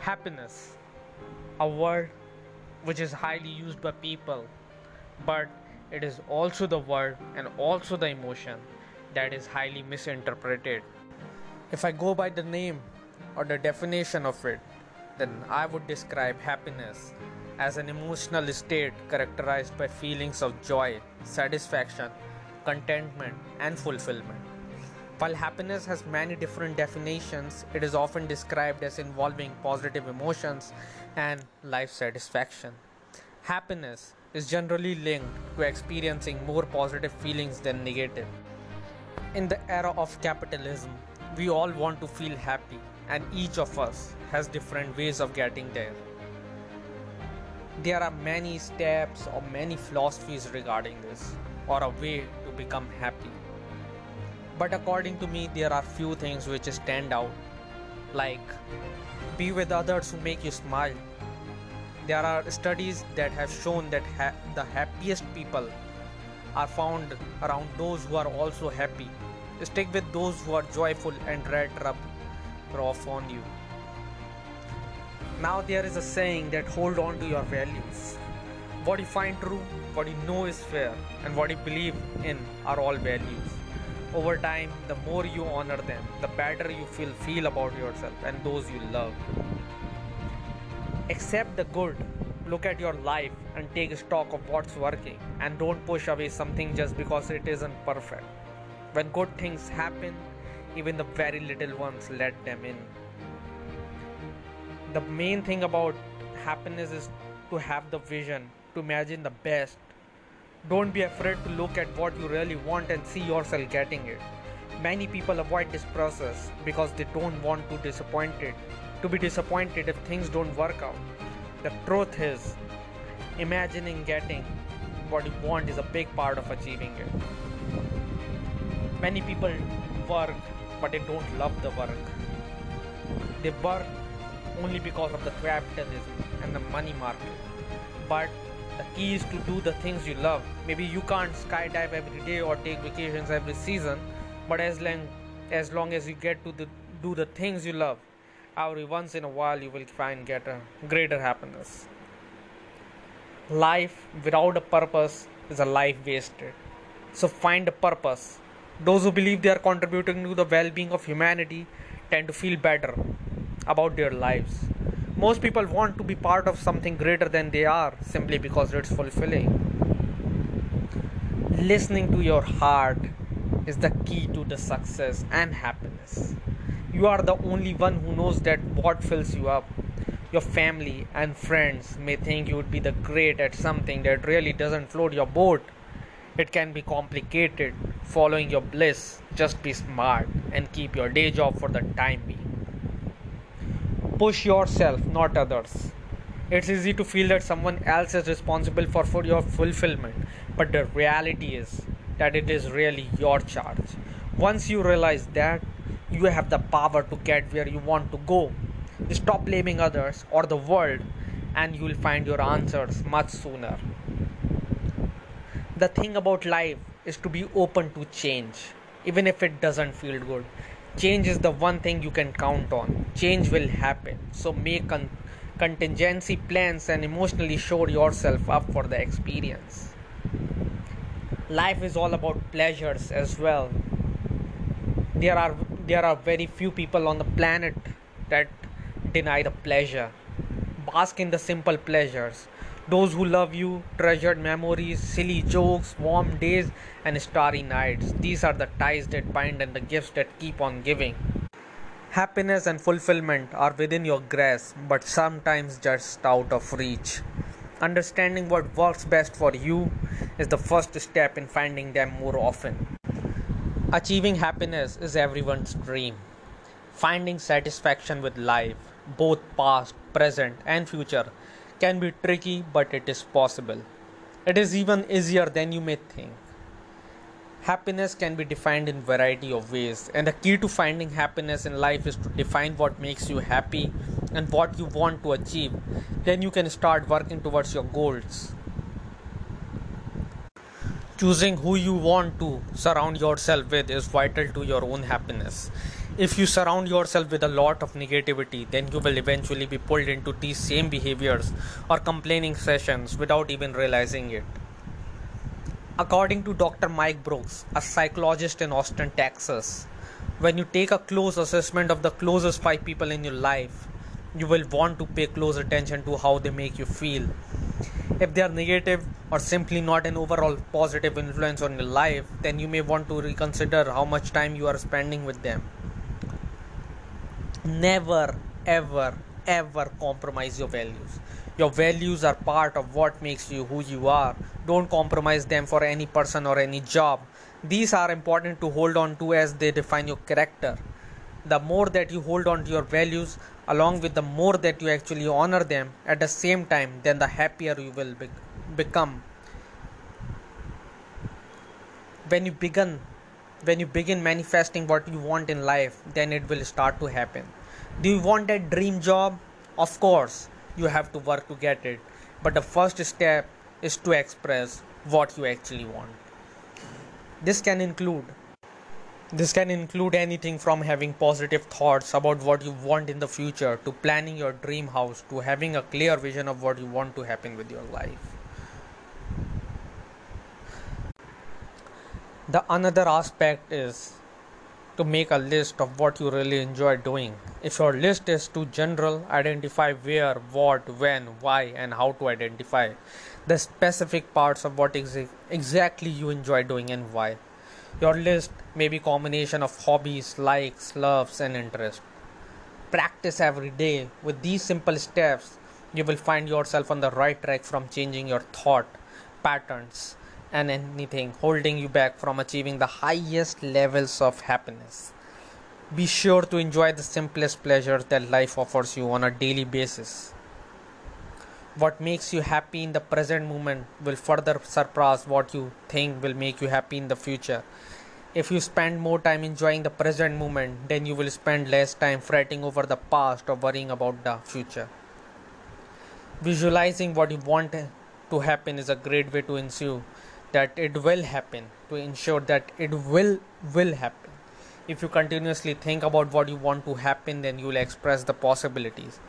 Happiness, a word which is highly used by people, but it is also the word and also the emotion that is highly misinterpreted. If I go by the name or the definition of it, then I would describe happiness as an emotional state characterized by feelings of joy, satisfaction, contentment, and fulfillment. While happiness has many different definitions, it is often described as involving positive emotions and life satisfaction. Happiness is generally linked to experiencing more positive feelings than negative. In the era of capitalism, we all want to feel happy, and each of us has different ways of getting there. There are many steps or many philosophies regarding this, or a way to become happy. But according to me, there are few things which stand out, like be with others who make you smile. There are studies that have shown that ha- the happiest people are found around those who are also happy. Stick with those who are joyful and red rub off on you. Now there is a saying that hold on to your values. What you find true, what you know is fair, and what you believe in are all values. Over time, the more you honor them, the better you feel feel about yourself and those you love. Accept the good, look at your life and take stock of what's working and don't push away something just because it isn't perfect. When good things happen, even the very little ones let them in. The main thing about happiness is to have the vision, to imagine the best, don't be afraid to look at what you really want and see yourself getting it. Many people avoid this process because they don't want to disappoint it, to be disappointed if things don't work out. The truth is imagining getting what you want is a big part of achieving it. Many people work but they don't love the work. They work only because of the capitalism and the money market. But the key is to do the things you love. Maybe you can't skydive every day or take vacations every season, but as long as long as you get to the, do the things you love, every once in a while you will find get a greater happiness. Life without a purpose is a life wasted. So find a purpose. Those who believe they are contributing to the well-being of humanity tend to feel better about their lives. Most people want to be part of something greater than they are simply because it's fulfilling. Listening to your heart is the key to the success and happiness. You are the only one who knows that what fills you up. Your family and friends may think you would be the great at something that really doesn't float your boat. It can be complicated. Following your bliss, just be smart and keep your day job for the time being. Push yourself, not others. It's easy to feel that someone else is responsible for, for your fulfillment, but the reality is that it is really your charge. Once you realize that, you have the power to get where you want to go. Stop blaming others or the world, and you will find your answers much sooner. The thing about life is to be open to change, even if it doesn't feel good. Change is the one thing you can count on. Change will happen. So make con- contingency plans and emotionally shore yourself up for the experience. Life is all about pleasures as well. There are there are very few people on the planet that deny the pleasure. Bask in the simple pleasures. Those who love you, treasured memories, silly jokes, warm days, and starry nights. These are the ties that bind and the gifts that keep on giving. Happiness and fulfillment are within your grasp, but sometimes just out of reach. Understanding what works best for you is the first step in finding them more often. Achieving happiness is everyone's dream. Finding satisfaction with life, both past, present, and future, can be tricky, but it is possible. It is even easier than you may think. Happiness can be defined in variety of ways, and the key to finding happiness in life is to define what makes you happy and what you want to achieve. Then you can start working towards your goals. Choosing who you want to surround yourself with is vital to your own happiness. If you surround yourself with a lot of negativity, then you will eventually be pulled into these same behaviors or complaining sessions without even realizing it. According to Dr. Mike Brooks, a psychologist in Austin, Texas, when you take a close assessment of the closest five people in your life, you will want to pay close attention to how they make you feel. If they are negative or simply not an overall positive influence on your life, then you may want to reconsider how much time you are spending with them. Never, ever, ever compromise your values. Your values are part of what makes you who you are. Don't compromise them for any person or any job. These are important to hold on to as they define your character. The more that you hold on to your values, along with the more that you actually honor them at the same time, then the happier you will be- become. When you begin when you begin manifesting what you want in life, then it will start to happen. Do you want that dream job? Of course, you have to work to get it. But the first step is to express what you actually want. This can include this can include anything from having positive thoughts about what you want in the future to planning your dream house to having a clear vision of what you want to happen with your life. The another aspect is to make a list of what you really enjoy doing. If your list is too general, identify where, what, when, why, and how to identify the specific parts of what ex- exactly you enjoy doing and why. Your list may be combination of hobbies, likes, loves, and interests. Practice every day. With these simple steps, you will find yourself on the right track from changing your thought patterns and anything holding you back from achieving the highest levels of happiness. Be sure to enjoy the simplest pleasures that life offers you on a daily basis. What makes you happy in the present moment will further surpass what you think will make you happy in the future. If you spend more time enjoying the present moment, then you will spend less time fretting over the past or worrying about the future. Visualizing what you want to happen is a great way to ensure that it will happen to ensure that it will will happen. If you continuously think about what you want to happen then you will express the possibilities.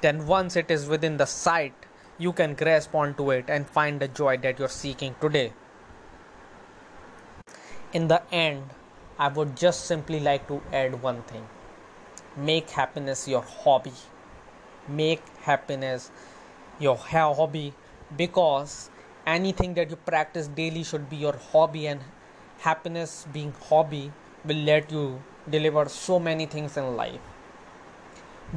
Then once it is within the sight you can grasp onto it and find the joy that you're seeking today. In the end i would just simply like to add one thing. Make happiness your hobby. Make happiness your hobby because anything that you practice daily should be your hobby and happiness being hobby will let you deliver so many things in life.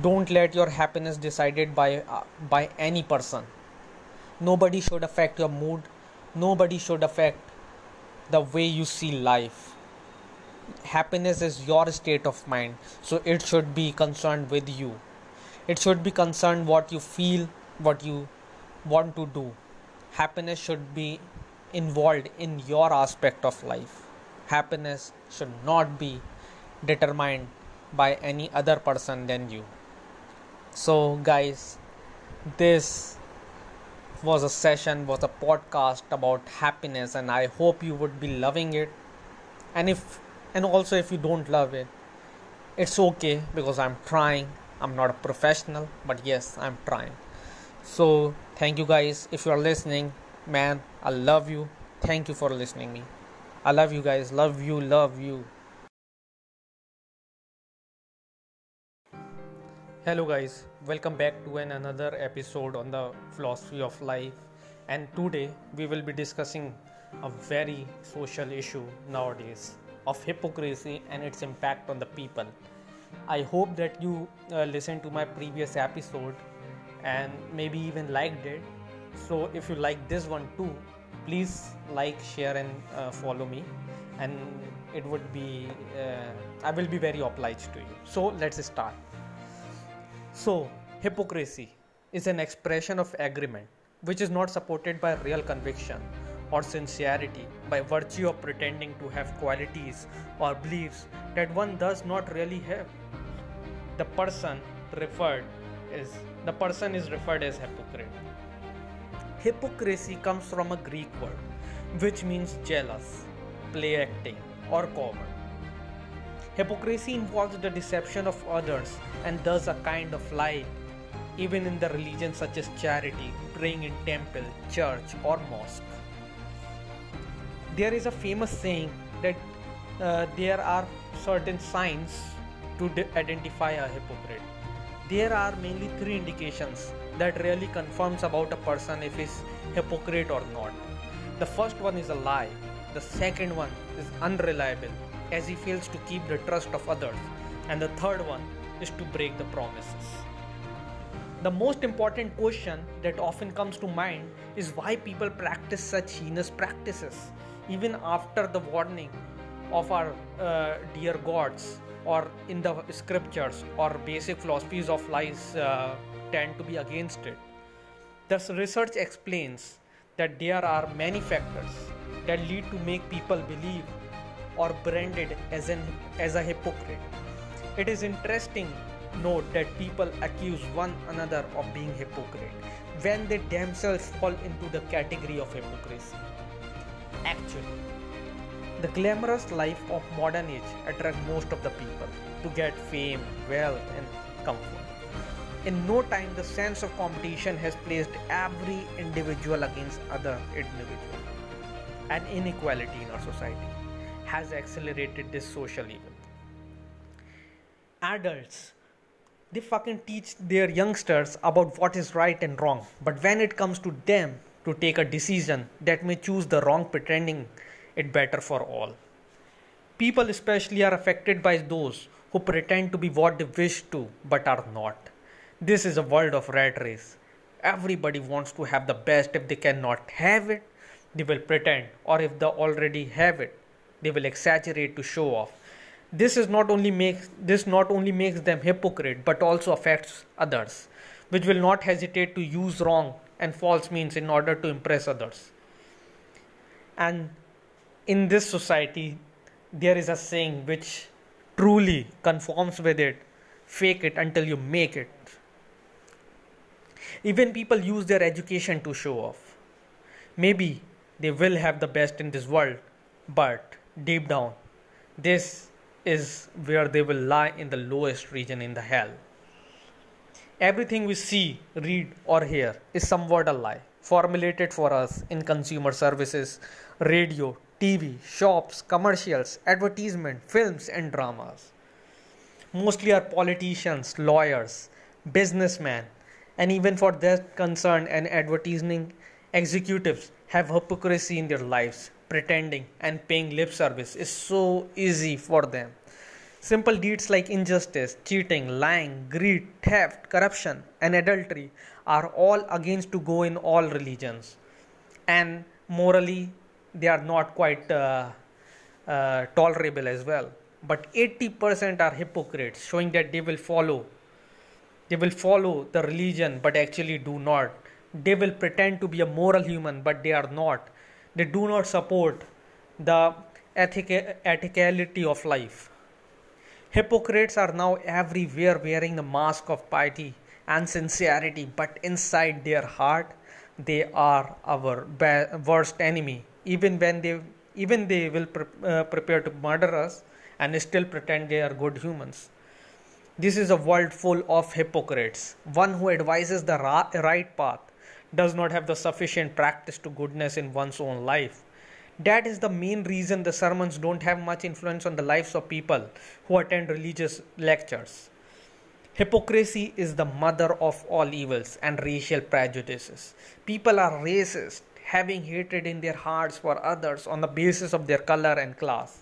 Don't let your happiness decided by uh, by any person. Nobody should affect your mood. Nobody should affect the way you see life. Happiness is your state of mind so it should be concerned with you. It should be concerned what you feel what you want to do happiness should be involved in your aspect of life. Happiness should not be determined by any other person than you. So, guys, this was a session, was a podcast about happiness, and I hope you would be loving it. And if, and also if you don't love it, it's okay because I'm trying. I'm not a professional, but yes, I'm trying. So, thank you guys. If you are listening, man, I love you. Thank you for listening me. I love you guys. Love you. Love you. Hello guys. Welcome back to an another episode on the philosophy of life. And today we will be discussing a very social issue nowadays of hypocrisy and its impact on the people. I hope that you uh, listened to my previous episode and maybe even liked it. So if you like this one too please like share and uh, follow me. And it would be uh, i will be very obliged to you. So let's start. So hypocrisy is an expression of agreement which is not supported by real conviction or sincerity by virtue of pretending to have qualities or beliefs that one does not really have. The person referred is the person is referred as hypocrite. Hypocrisy comes from a Greek word which means jealous, play acting, or coward. Hypocrisy involves the deception of others and thus a kind of lie, even in the religions such as charity, praying in temple, church, or mosque. There is a famous saying that uh, there are certain signs to de- identify a hypocrite. There are mainly three indications that really confirms about a person if he's hypocrite or not. The first one is a lie. The second one is unreliable as he fails to keep the trust of others. And the third one is to break the promises. The most important question that often comes to mind is why people practice such heinous practices even after the warning of our uh, dear gods or in the scriptures or basic philosophies of lies uh, tend to be against it. Thus, research explains that there are many factors that lead to make people believe or branded as an as a hypocrite. It is interesting note that people accuse one another of being hypocrite when they themselves fall into the category of hypocrisy. Actually, the glamorous life of modern age attracts most of the people to get fame, wealth, and comfort. In no time, the sense of competition has placed every individual against other individual, and inequality in our society has accelerated this social evil. Adults, they fucking teach their youngsters about what is right and wrong, but when it comes to them to take a decision that may choose the wrong, pretending it better for all. People, especially, are affected by those who pretend to be what they wish to but are not. This is a world of rat race. Everybody wants to have the best. If they cannot have it, they will pretend, or if they already have it, they will exaggerate to show off. This is not only makes this not only makes them hypocrite, but also affects others, which will not hesitate to use wrong and false means in order to impress others. And in this society, there is a saying which truly conforms with it fake it until you make it. Even people use their education to show off. Maybe they will have the best in this world, but deep down, this is where they will lie in the lowest region in the hell. Everything we see, read, or hear is somewhat a lie, formulated for us in consumer services, radio, TV, shops, commercials, advertisement, films, and dramas. Mostly are politicians, lawyers, businessmen, and even for their concern and advertising executives have hypocrisy in their lives. Pretending and paying lip service is so easy for them. Simple deeds like injustice, cheating, lying, greed, theft, corruption, and adultery are all against to go in all religions. And morally, they are not quite uh, uh, tolerable as well. But 80% are hypocrites, showing that they will follow. They will follow the religion, but actually do not. They will pretend to be a moral human, but they are not. They do not support the ethic- ethicality of life. Hypocrites are now everywhere wearing the mask of piety and sincerity, but inside their heart, they are our worst enemy even when they even they will pre- uh, prepare to murder us and still pretend they are good humans. This is a world full of hypocrites. One who advises the ra- right path does not have the sufficient practice to goodness in one's own life. That is the main reason the sermons don't have much influence on the lives of people who attend religious lectures. Hypocrisy is the mother of all evils and racial prejudices. People are racist, having hatred in their hearts for others on the basis of their color and class.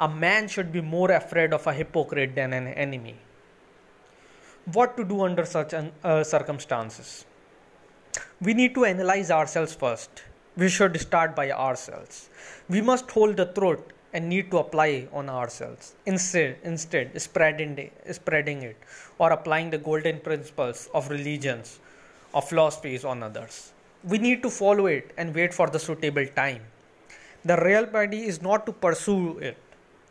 A man should be more afraid of a hypocrite than an enemy. What to do under such uh, circumstances? We need to analyze ourselves first. We should start by ourselves. We must hold the truth and need to apply on ourselves. Instead, instead spreading, spreading it or applying the golden principles of religions or philosophies on others we need to follow it and wait for the suitable time. The real piety is not to pursue it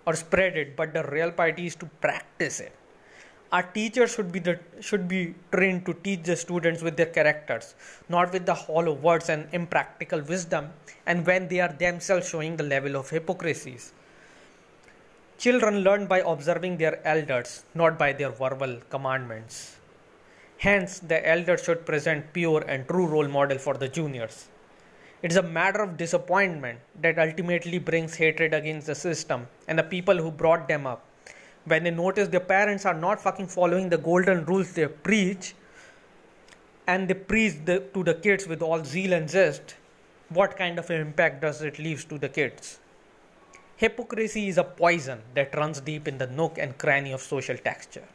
or spread it, but the real piety is to practice it. Our teachers should be the should be trained to teach the students with their characters, not with the hollow words and impractical wisdom, and when they are themselves showing the level of hypocrisies. Children learn by observing their elders, not by their verbal commandments. Hence, the elders should present pure and true role model for the juniors. It is a matter of disappointment that ultimately brings hatred against the system and the people who brought them up. When they notice their parents are not fucking following the golden rules they preach, and they preach the, to the kids with all zeal and zest, what kind of impact does it leave to the kids? Hypocrisy is a poison that runs deep in the nook and cranny of social texture.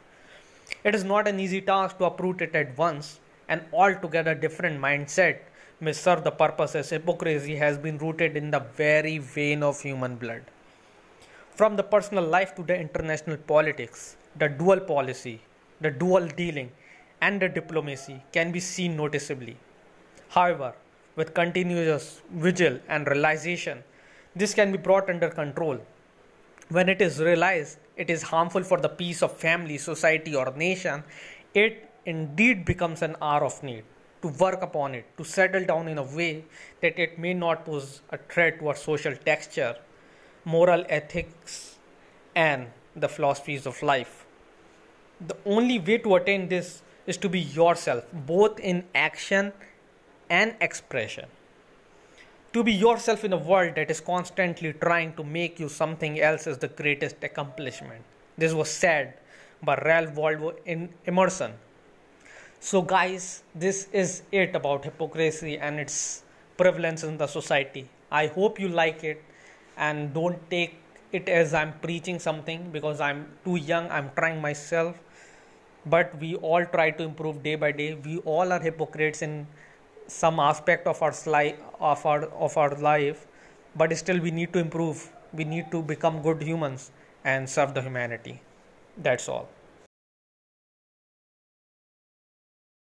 It is not an easy task to uproot it at once. An altogether different mindset may serve the purpose as hypocrisy has been rooted in the very vein of human blood. From the personal life to the international politics, the dual policy, the dual dealing, and the diplomacy can be seen noticeably. However, with continuous vigil and realization, this can be brought under control. When it is realized it is harmful for the peace of family, society, or nation, it indeed becomes an hour of need to work upon it, to settle down in a way that it may not pose a threat to our social texture, moral ethics, and the philosophies of life. The only way to attain this is to be yourself, both in action and expression. To be yourself in a world that is constantly trying to make you something else is the greatest accomplishment. This was said by Ralph Waldo in Emerson. So, guys, this is it about hypocrisy and its prevalence in the society. I hope you like it and don't take it as I'm preaching something because I'm too young, I'm trying myself. But we all try to improve day by day. We all are hypocrites in some aspect of our sli- of our of our life but still we need to improve. We need to become good humans and serve the humanity. That's all